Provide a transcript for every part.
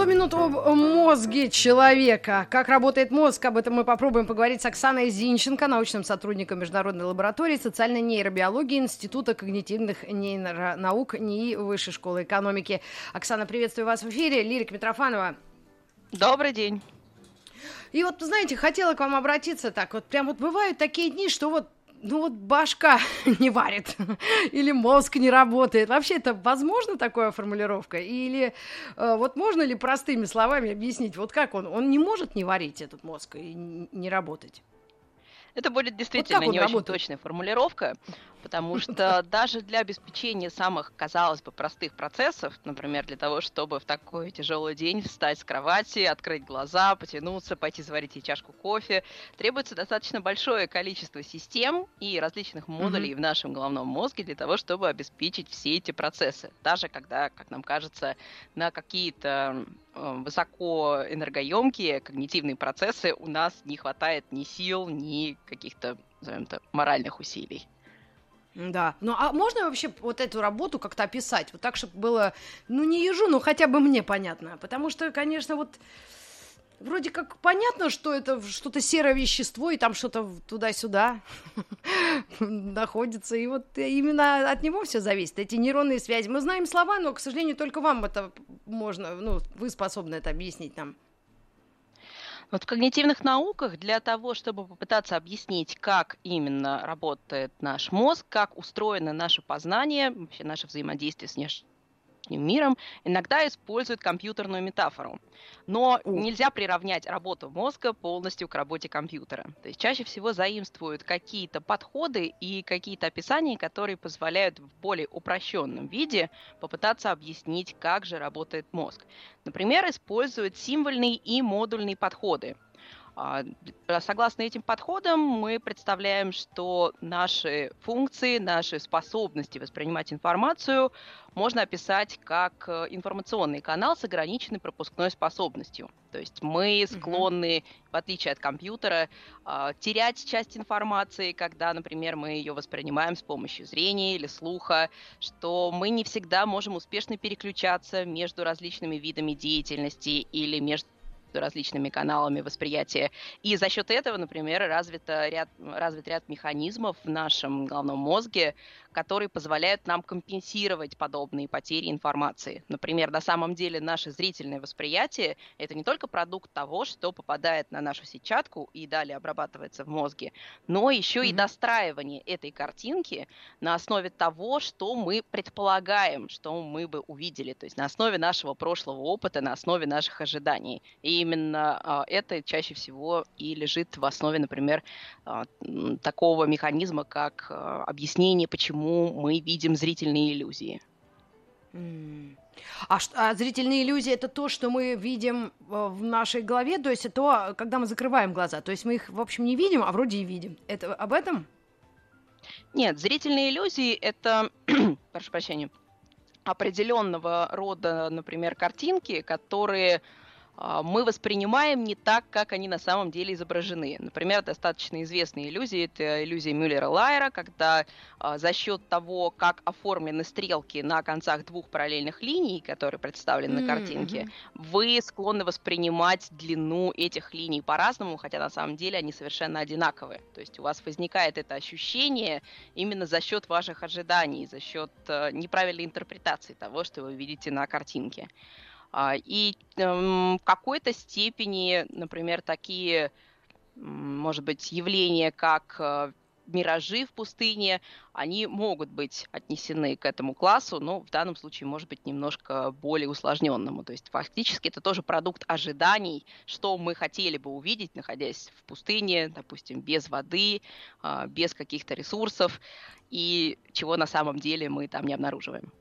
100 минут об мозге человека. Как работает мозг, об этом мы попробуем поговорить с Оксаной Зинченко, научным сотрудником Международной лаборатории социальной нейробиологии Института когнитивных нейронаук НИИ Высшей школы экономики. Оксана, приветствую вас в эфире. Лирик Митрофанова. Добрый день. И вот, знаете, хотела к вам обратиться так. Вот прям вот бывают такие дни, что вот ну вот башка не варит или мозг не работает. Вообще это возможно такая формулировка? Или э, вот можно ли простыми словами объяснить, вот как он? Он не может не варить этот мозг и не работать? Это будет действительно вот не работает? очень точная формулировка, потому что даже для обеспечения самых, казалось бы, простых процессов, например, для того, чтобы в такой тяжелый день встать с кровати, открыть глаза, потянуться, пойти заварить ей чашку кофе, требуется достаточно большое количество систем и различных модулей mm-hmm. в нашем головном мозге для того, чтобы обеспечить все эти процессы. Даже когда, как нам кажется, на какие-то э, высокоэнергоемкие когнитивные процессы у нас не хватает ни сил, ни каких-то, назовем это, моральных усилий. Да. Ну а можно вообще вот эту работу как-то описать? Вот так, чтобы было, ну не ежу, но хотя бы мне понятно. Потому что, конечно, вот вроде как понятно, что это что-то серое вещество, и там что-то туда-сюда находится. И вот именно от него все зависит, эти нейронные связи. Мы знаем слова, но, к сожалению, только вам это можно, ну, вы способны это объяснить нам. Вот в когнитивных науках для того, чтобы попытаться объяснить, как именно работает наш мозг, как устроено наше познание, вообще наше взаимодействие с внешним миром, иногда используют компьютерную метафору. Но нельзя приравнять работу мозга полностью к работе компьютера. То есть чаще всего заимствуют какие-то подходы и какие-то описания, которые позволяют в более упрощенном виде попытаться объяснить, как же работает мозг. Например, используют символьные и модульные подходы. А, согласно этим подходам мы представляем, что наши функции, наши способности воспринимать информацию можно описать как э, информационный канал с ограниченной пропускной способностью. То есть мы склонны, в отличие от компьютера, а, терять часть информации, когда, например, мы ее воспринимаем с помощью зрения или слуха, что мы не всегда можем успешно переключаться между различными видами деятельности или между различными каналами восприятия. И за счет этого, например, развито ряд, развит ряд механизмов в нашем головном мозге, которые позволяют нам компенсировать подобные потери информации. Например, на самом деле наше зрительное восприятие – это не только продукт того, что попадает на нашу сетчатку и далее обрабатывается в мозге, но еще mm-hmm. и достраивание этой картинки на основе того, что мы предполагаем, что мы бы увидели, то есть на основе нашего прошлого опыта, на основе наших ожиданий. И именно а, это чаще всего и лежит в основе, например, а, такого механизма, как а, объяснение, почему почему мы видим зрительные иллюзии. А, а зрительные иллюзии это то, что мы видим э, в нашей голове, то есть это то, когда мы закрываем глаза. То есть мы их, в общем, не видим, а вроде и видим. Это об этом? Нет, зрительные иллюзии это, прошу прощения, определенного рода, например, картинки, которые мы воспринимаем не так, как они на самом деле изображены. Например, достаточно известная иллюзия – это иллюзия Мюллера-Лайера, когда а, за счет того, как оформлены стрелки на концах двух параллельных линий, которые представлены mm-hmm. на картинке, вы склонны воспринимать длину этих линий по-разному, хотя на самом деле они совершенно одинаковые. То есть у вас возникает это ощущение именно за счет ваших ожиданий, за счет э, неправильной интерпретации того, что вы видите на картинке. А, и эм, в какой-то степени, например, такие, может быть, явления, как э, миражи в пустыне, они могут быть отнесены к этому классу, но в данном случае, может быть, немножко более усложненному. То есть фактически это тоже продукт ожиданий, что мы хотели бы увидеть, находясь в пустыне, допустим, без воды, а, без каких-то ресурсов, и чего на самом деле мы там не обнаруживаем.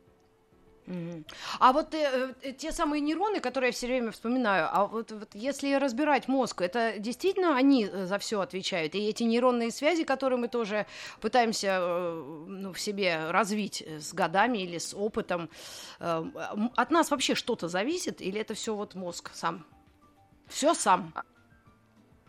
А вот э, э, те самые нейроны, которые я все время вспоминаю, а вот, вот если разбирать мозг, это действительно они э, за все отвечают? И эти нейронные связи, которые мы тоже пытаемся э, ну, в себе развить э, с годами или с опытом, э, от нас вообще что-то зависит, или это все вот мозг сам? Все сам.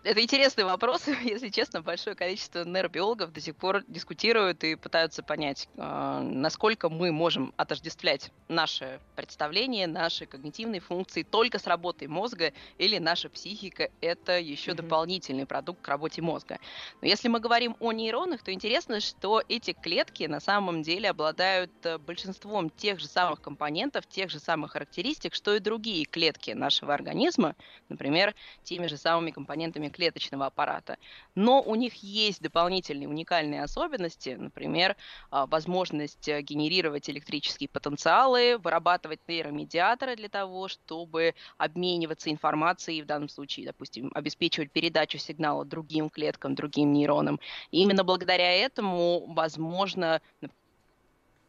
Это интересный вопрос. Если честно, большое количество нейробиологов до сих пор дискутируют и пытаются понять, а, насколько мы можем отождествлять наше представление, наши когнитивные функции только с работой мозга, или наша психика — это еще mm-hmm. дополнительный продукт к работе мозга. Но если мы говорим о нейронах, то интересно, что эти клетки на самом деле обладают э, большинством тех же самых компонентов, тех же самых характеристик, что и другие клетки нашего организма, например, теми же самыми компонентами клеточного аппарата. Но у них есть дополнительные уникальные особенности, например, а, возможность э, генерировать электрические потенциалы, вырабатывать нейромедиаторы для того, чтобы обмениваться информацией, в данном случае, допустим, обеспечивать передачу сигнала другим клеткам, другим нейронам. И именно благодаря этому возможно,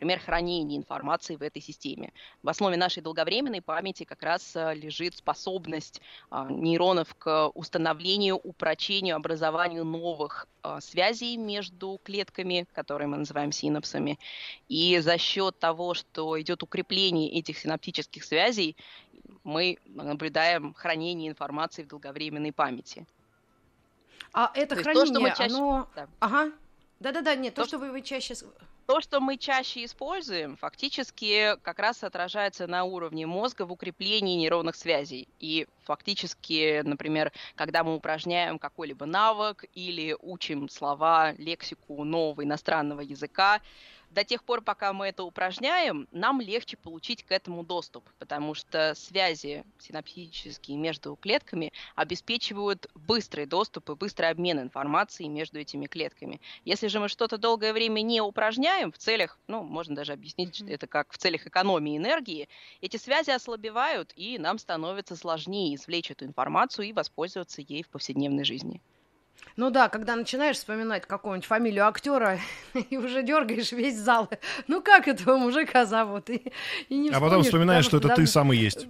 например, хранение информации в этой системе. В основе нашей долговременной памяти как раз э, лежит способность а, нейронов к установлению, упрочению, образованию новых а, связей между клетками, которые мы называем синапсами. И за счет того, что идет укрепление этих синаптических связей, мы наблюдаем хранение информации в долговременной памяти. А это то хранение, то, чаще... оно... Да. Ага. Да-да-да, нет, то, то что вы, вы чаще то, что мы чаще используем, фактически как раз отражается на уровне мозга в укреплении нейронных связей. И фактически, например, когда мы упражняем какой-либо навык или учим слова, лексику нового иностранного языка, до тех пор, пока мы это упражняем, нам легче получить к этому доступ, потому что связи синаптические между клетками обеспечивают быстрый доступ и быстрый обмен информацией между этими клетками. Если же мы что-то долгое время не упражняем в целях, ну, можно даже объяснить, что это как в целях экономии энергии, эти связи ослабевают, и нам становится сложнее извлечь эту информацию и воспользоваться ей в повседневной жизни. Ну да, когда начинаешь вспоминать какую-нибудь фамилию актера и уже дергаешь весь зал. Ну как этого мужика зовут? И, и не а потом вспоминаешь, что это ты сам и есть.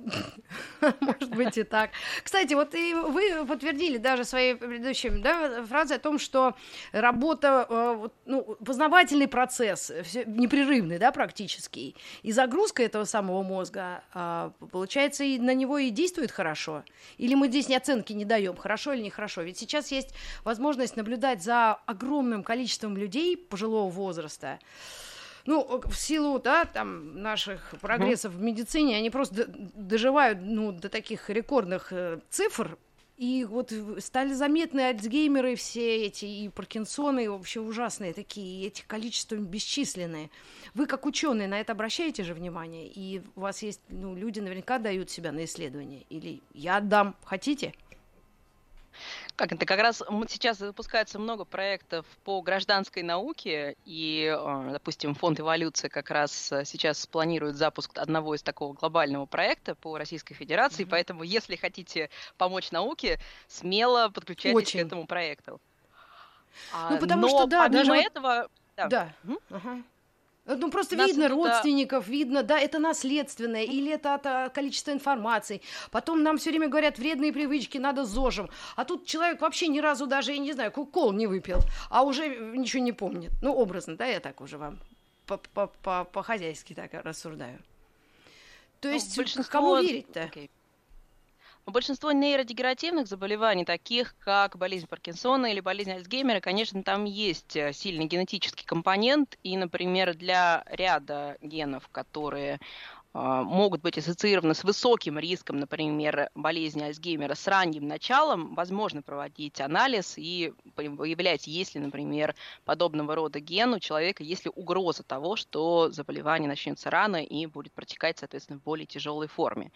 Может быть и так. Кстати, вот и вы подтвердили даже своей предыдущей да, фразой о том, что работа, э, ну, познавательный процесс, непрерывный, да, практически, и загрузка этого самого мозга, а, получается, и на него и действует хорошо. Или мы здесь ни оценки не даем, хорошо или нехорошо. Ведь сейчас есть возможность наблюдать за огромным количеством людей пожилого возраста, ну, в силу, да, там, наших прогрессов в медицине, они просто доживают, ну, до таких рекордных э, цифр, и вот стали заметны Альцгеймеры все эти, и Паркинсоны, и вообще ужасные такие, и эти количества бесчисленные. Вы, как ученые, на это обращаете же внимание? И у вас есть, ну, люди наверняка дают себя на исследование. Или я отдам, хотите? Как это? Как раз сейчас запускается много проектов по гражданской науке, и, э, допустим, фонд эволюции как раз э, сейчас планирует запуск одного из такого глобального проекта по Российской Федерации, mm-hmm. поэтому, если хотите помочь науке, смело подключайтесь Очень. к этому проекту. Ну, потому Но что, да, помимо даже этого... Да. да. Угу. Ага. Ну, просто Нас видно это... родственников, видно, да, это наследственное, или это от а, количества информации. Потом нам все время говорят, вредные привычки надо зожим. А тут человек вообще ни разу даже, я не знаю, кол не выпил, а уже ничего не помнит. Ну, образно, да, я так уже вам по-хозяйски так рассуждаю. То ну, есть, большинство... кому верить-то? Okay. Большинство нейродегенеративных заболеваний, таких как болезнь Паркинсона или болезнь Альцгеймера, конечно, там есть э, сильный генетический компонент, и, например, для ряда генов, которые могут быть ассоциированы с высоким риском, например, болезни Альцгеймера с ранним началом, возможно проводить анализ и выявлять, есть ли, например, подобного рода ген у человека, есть ли угроза того, что заболевание начнется рано и будет протекать, соответственно, в более тяжелой форме.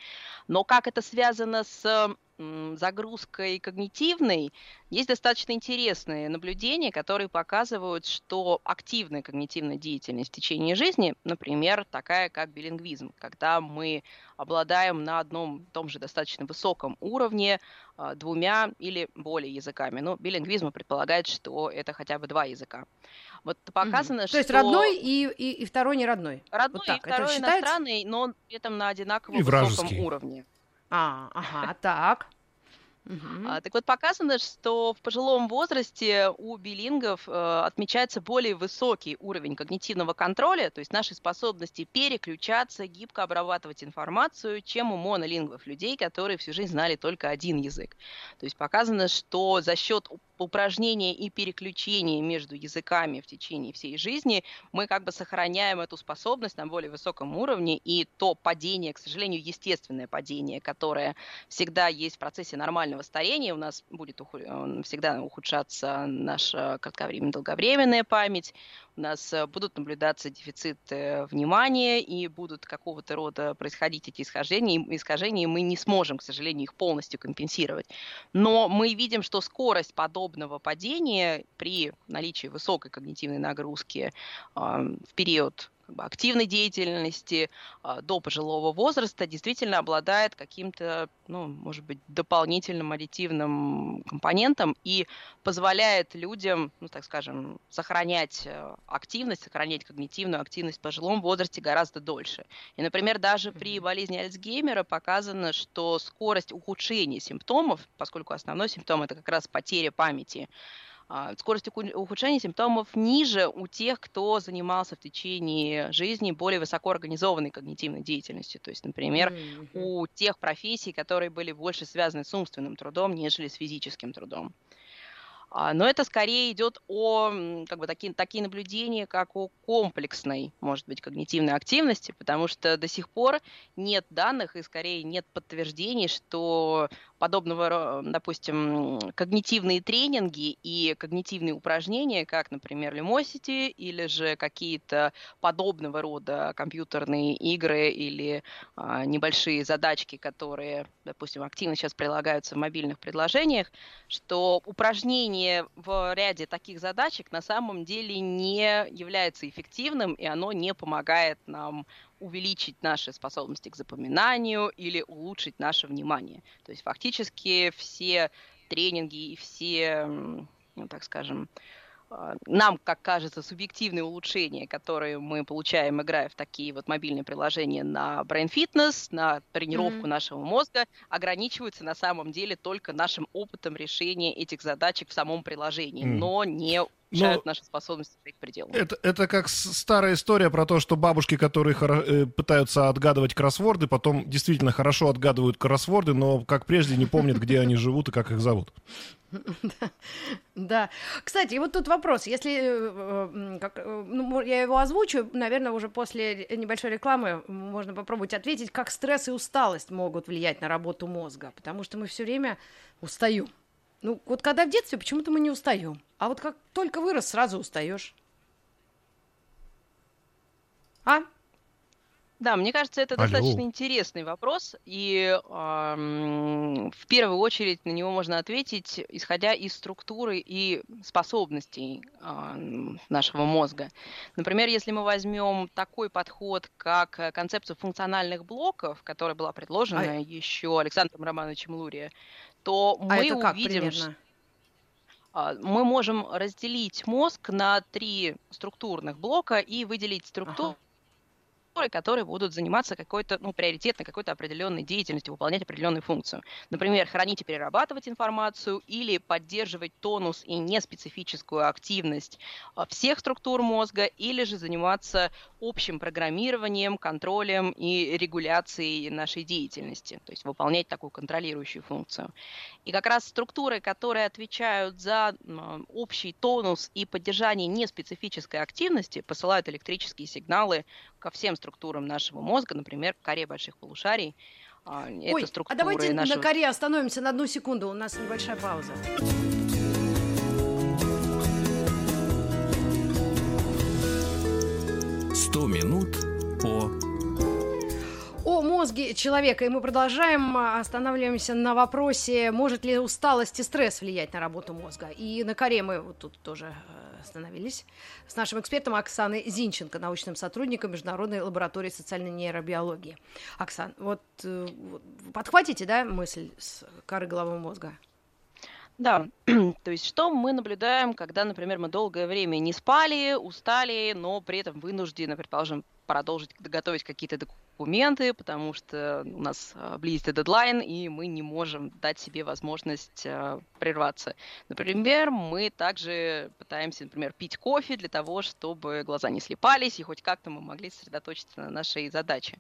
Но как это связано с загрузкой когнитивной есть достаточно интересные наблюдения, которые показывают, что активная когнитивная деятельность в течение жизни, например, такая как билингвизм, когда мы обладаем на одном том же достаточно высоком уровне а, двумя или более языками. Но билингвизм предполагает, что это хотя бы два языка. Вот показано, угу. что... То есть родной и, и, и второй не родной? Родной вот так. и второй это иностранный, но при этом на одинаково и высоком уровне. А, ага, так. Угу. Так вот, показано, что в пожилом возрасте у билингов э, отмечается более высокий уровень когнитивного контроля, то есть нашей способности переключаться, гибко обрабатывать информацию, чем у монолингвов, людей, которые всю жизнь знали только один язык. То есть показано, что за счет упражнения и переключения между языками в течение всей жизни мы как бы сохраняем эту способность на более высоком уровне, и то падение, к сожалению, естественное падение, которое всегда есть в процессе нормального старения, у нас будет уху... всегда ухудшаться наша кратковременная, долговременная память, у нас э, будут наблюдаться дефициты внимания и будут какого-то рода происходить эти искажения, и искажения мы не сможем, к сожалению, их полностью компенсировать. Но мы видим, что скорость подобного падения при наличии высокой когнитивной нагрузки в период как бы, активной деятельности э, до пожилого возраста действительно обладает каким-то, ну, может быть, дополнительным аддитивным компонентом и позволяет людям, ну, так скажем, сохранять э, активность, сохранять когнитивную активность в пожилом возрасте гораздо дольше. И, например, даже при болезни Альцгеймера показано, что скорость ухудшения симптомов, поскольку основной симптом это как раз потеря памяти, а, скорость ухудшения симптомов ниже у тех, кто занимался в течение жизни более высокоорганизованной когнитивной деятельностью. То есть, например, mm-hmm. у тех профессий, которые были больше связаны с умственным трудом, нежели с физическим трудом. А, но это скорее идет о как бы, такие, такие наблюдения, как о комплексной, может быть, когнитивной активности, потому что до сих пор нет данных и скорее нет подтверждений, что подобного, допустим, когнитивные тренинги и когнитивные упражнения, как, например, Lumosity или же какие-то подобного рода компьютерные игры или а, небольшие задачки, которые, допустим, активно сейчас прилагаются в мобильных приложениях, что упражнение в ряде таких задачек на самом деле не является эффективным, и оно не помогает нам увеличить наши способности к запоминанию или улучшить наше внимание. То есть фактически все тренинги и все, ну, так скажем, а, нам, как кажется, субъективные улучшения, которые мы получаем, играя в такие вот мобильные приложения на Brain Fitness, на тренировку mm-hmm. нашего мозга, ограничиваются на самом деле только нашим опытом решения этих задачек в самом приложении, mm. но не улучшают Но наши способности к пределам. Это, это как старая история про то, что бабушки, которые э, пытаются отгадывать кроссворды, потом действительно хорошо отгадывают кроссворды, но, как прежде, не помнят, где они живут и как их зовут. Да. Кстати, вот тут вопрос. Если э, как, э, ну, я его озвучу, наверное, уже после небольшой рекламы можно попробовать ответить, как стресс и усталость могут влиять на работу мозга, потому что мы все время устаем. Ну, вот когда в детстве почему-то мы не устаем. А вот как только вырос, сразу устаешь. А? Да, мне кажется, это Алло. достаточно интересный вопрос, и э, в первую очередь на него можно ответить, исходя из структуры и способностей э, нашего мозга. Например, если мы возьмем такой подход, как концепцию функциональных блоков, которая была предложена а... еще Александром Романовичем Лурия, то а мы это увидим, примерно? мы можем разделить мозг на три структурных блока и выделить структуру, ага которые будут заниматься какой-то, ну, приоритетной какой-то определенной деятельностью, выполнять определенную функцию. Например, хранить и перерабатывать информацию или поддерживать тонус и неспецифическую активность а, всех структур мозга, или же заниматься общим программированием, контролем и регуляцией нашей деятельности, то есть выполнять такую контролирующую функцию. И как раз структуры, которые отвечают за общий тонус и поддержание неспецифической активности, посылают электрические сигналы ко всем структурам нашего мозга, например, к коре больших полушарий. А, Ой, это а давайте нашего... на коре остановимся на одну секунду, у нас небольшая пауза. Сто минут по о мозге человека. И мы продолжаем, а, останавливаемся на вопросе, может ли усталость и стресс влиять на работу мозга. И на коре мы вот тут тоже э, остановились с нашим экспертом Оксаной Зинченко, научным сотрудником Международной лаборатории социальной нейробиологии. Оксан, вот, э, вот подхватите, да, мысль с коры головного мозга? Да, то есть что мы наблюдаем, когда, например, мы долгое время не спали, устали, но при этом вынуждены, предположим, продолжить готовить какие-то документы, потому что у нас а, близится дедлайн, и мы не можем дать себе возможность а, прерваться. Например, мы также пытаемся, например, пить кофе для того, чтобы глаза не слепались, и хоть как-то мы могли сосредоточиться на нашей задаче.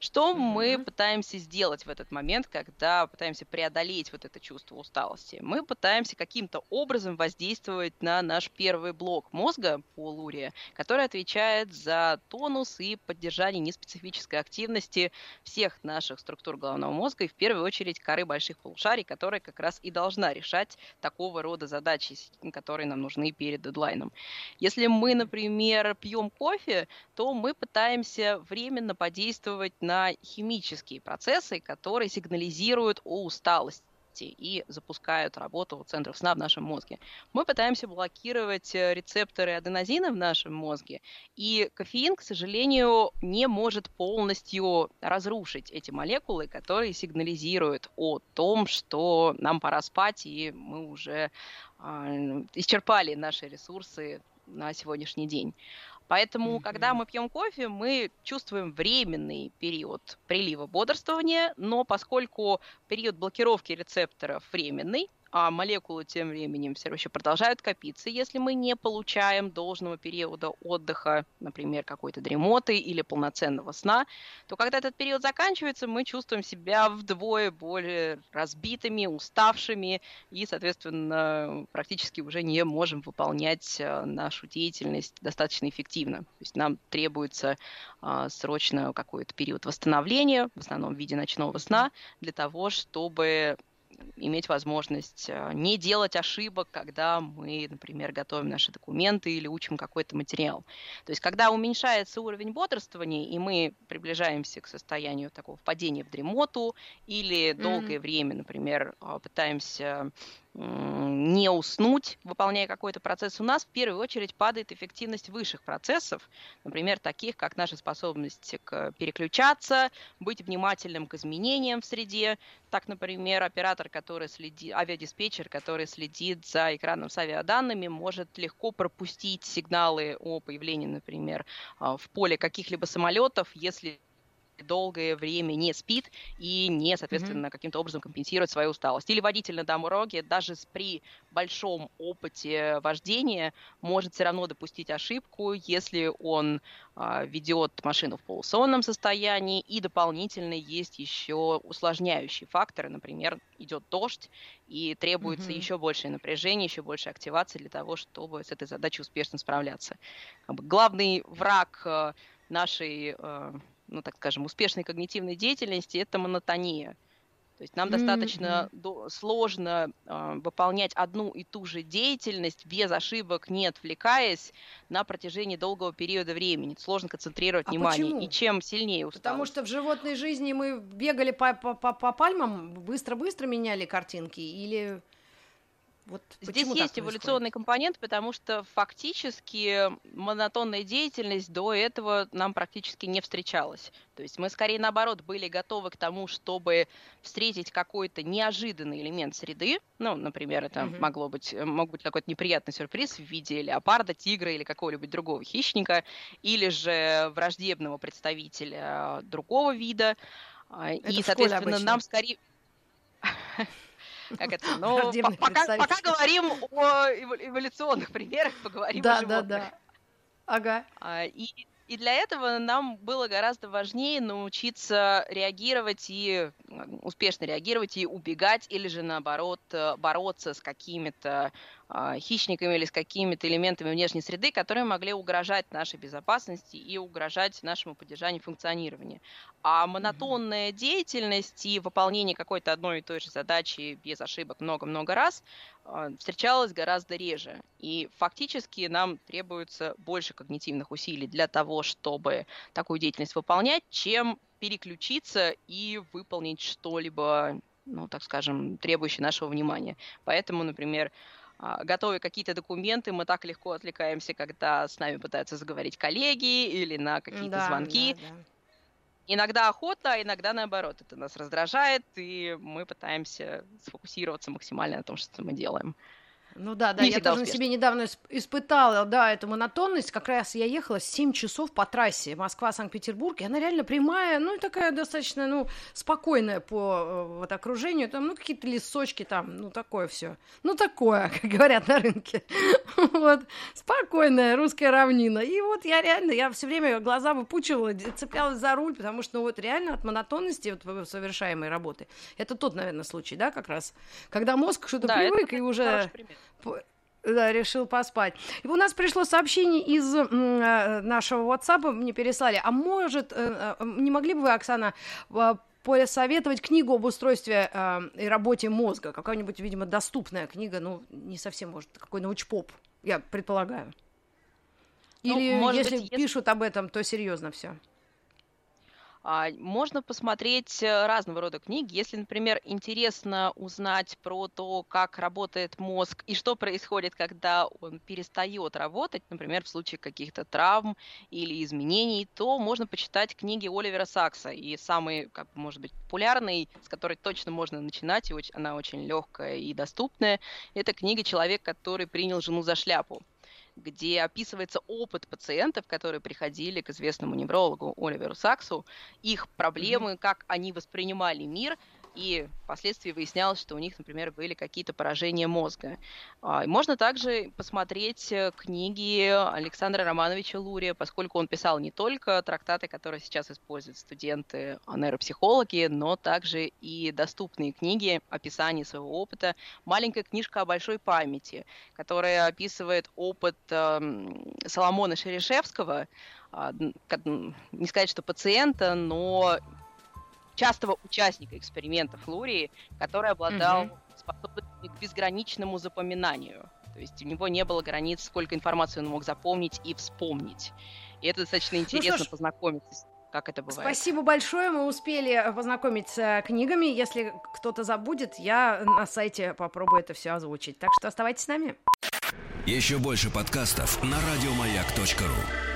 Что mm-hmm. мы пытаемся сделать в этот момент, когда пытаемся преодолеть вот это чувство усталости? Мы пытаемся каким-то образом воздействовать на наш первый блок мозга, полурия, который отвечает за тонус и поддержание неспецифической активности активности всех наших структур головного мозга и в первую очередь коры больших полушарий, которая как раз и должна решать такого рода задачи, которые нам нужны перед дедлайном. Если мы, например, пьем кофе, то мы пытаемся временно подействовать на химические процессы, которые сигнализируют о усталости части и запускают работу центров сна в нашем мозге. Мы пытаемся блокировать э, рецепторы аденозина в нашем мозге, и кофеин, к сожалению, не может полностью разрушить эти молекулы, которые сигнализируют о том, что нам пора спать, и мы уже э, исчерпали наши ресурсы на сегодняшний день. Поэтому, mm-hmm. когда мы пьем кофе, мы чувствуем временный период прилива бодрствования, но поскольку период блокировки рецепторов временный, а молекулы тем временем все еще продолжают копиться, если мы не получаем должного периода отдыха, например, какой-то дремоты или полноценного сна, то когда этот период заканчивается, мы чувствуем себя вдвое более разбитыми, уставшими и, соответственно, практически уже не можем выполнять э, нашу деятельность достаточно эффективно. То есть нам требуется а, срочно какой-то период восстановления, в основном в виде ночного сна, для того, чтобы иметь возможность э, не делать ошибок, когда мы, например, готовим наши документы или учим какой-то материал. То есть, когда уменьшается уровень бодрствования, и мы приближаемся к состоянию такого впадения в дремоту, или долгое mm-hmm. время, например, э, пытаемся не уснуть, выполняя какой-то процесс, у нас в первую очередь падает эффективность высших процессов, например, таких как наша способность к переключаться, быть внимательным к изменениям в среде. Так, например, оператор, который следит, авиадиспетчер, который следит за экраном с авиаданными, может легко пропустить сигналы о появлении, например, а, в поле каких-либо самолетов, если долгое время не спит и не, соответственно, mm-hmm. каким-то образом компенсирует свою усталость. Или водитель на дороге даже при большом опыте вождения может все равно допустить ошибку, если он э, ведет машину в полусонном состоянии, и дополнительно есть еще усложняющие факторы, например, идет дождь, и требуется mm-hmm. еще большее напряжение, еще больше активации для того, чтобы с этой задачей успешно справляться. Как бы главный враг э, нашей э, ну, так скажем, успешной когнитивной деятельности, это монотония. То есть нам mm-hmm. достаточно до, сложно э, выполнять одну и ту же деятельность без ошибок, не отвлекаясь на протяжении долгого периода времени. Сложно концентрировать а внимание. Почему? И чем сильнее усталость. Потому что в животной жизни мы бегали по, по, по, по пальмам, быстро-быстро меняли картинки или вот Здесь есть эволюционный компонент, потому что фактически монотонная деятельность до этого нам практически не встречалась. То есть мы скорее наоборот были готовы к тому, чтобы встретить какой-то неожиданный элемент среды. Ну, например, это mm-hmm. могло быть, мог быть какой-то неприятный сюрприз в виде леопарда, тигра или какого-нибудь другого хищника, или же враждебного представителя другого вида. А, это И, соответственно, нам скорее как это, но пока, пока говорим о эволюционных примерах, поговорим да, о животных. Да, да, Ага. А, и, и для этого нам было гораздо важнее научиться реагировать и успешно реагировать и убегать, или же наоборот э, бороться с какими-то хищниками или с какими-то элементами внешней среды, которые могли угрожать нашей безопасности и угрожать нашему поддержанию функционирования. А монотонная деятельность и выполнение какой-то одной и той же задачи без ошибок много-много раз а, встречалась гораздо реже. И фактически нам требуется больше когнитивных усилий для того, чтобы такую деятельность выполнять, чем переключиться и выполнить что-либо, ну, так скажем, требующее нашего внимания. Поэтому, например, а, готовя какие-то документы, мы так легко отвлекаемся, когда с нами пытаются заговорить коллеги или на какие-то да, звонки. Да, да. Иногда охота, а иногда наоборот. Это нас раздражает, и мы пытаемся сфокусироваться максимально на том, что мы делаем. Ну да, да, не я тоже успешно. на себе недавно испытала, да, эту монотонность. Как раз я ехала 7 часов по трассе Москва-Санкт-Петербург, и она реально прямая, ну, такая достаточно, ну, спокойная по э, вот окружению. Там, ну, какие-то лесочки там, ну, такое все. Ну, такое, как говорят на рынке. вот, спокойная русская равнина. И вот я реально, я все время глаза выпучивала, цеплялась за руль, потому что, ну, вот реально от монотонности вот совершаемой работы. Это тот, наверное, случай, да, как раз, когда мозг что-то да, привык и уже да, решил поспать. И у нас пришло сообщение из э, нашего WhatsApp, мне переслали. А может, э, э, не могли бы вы, Оксана, посоветовать книгу об устройстве э, и работе мозга? Какая-нибудь, видимо, доступная книга, ну, не совсем, может, какой научпоп, я предполагаю. Ну, Или ну, если быть, пишут если... об этом, то серьезно все. А, можно посмотреть э, разного рода книги. Если, например, интересно узнать про то, как работает мозг и что происходит, когда он перестает работать, например, в случае каких-то травм или изменений, то можно почитать книги Оливера Сакса. И самый, как может быть, популярный, с которой точно можно начинать, и она очень легкая и доступная, это книга «Человек, который принял жену за шляпу» где описывается опыт пациентов, которые приходили к известному неврологу Оливеру Саксу, их проблемы, mm-hmm. как они воспринимали мир, и впоследствии выяснялось, что у них, например, были какие-то поражения мозга. А, можно также посмотреть э, книги Александра Романовича Лурия, поскольку он писал не только трактаты, которые сейчас используют студенты нейропсихологи, но также и доступные книги, описания своего опыта. Маленькая книжка о большой памяти, которая описывает опыт э, Соломона Шерешевского, а, не сказать, что пациента, но частого участника экспериментов Лурии, который обладал угу. способностью к безграничному запоминанию. То есть у него не было границ, сколько информации он мог запомнить и вспомнить. И это достаточно интересно ну, ж, познакомиться как это бывает. Спасибо большое. Мы успели познакомиться с книгами. Если кто-то забудет, я на сайте попробую это все озвучить. Так что оставайтесь с нами. Еще больше подкастов на радиомаяк.ру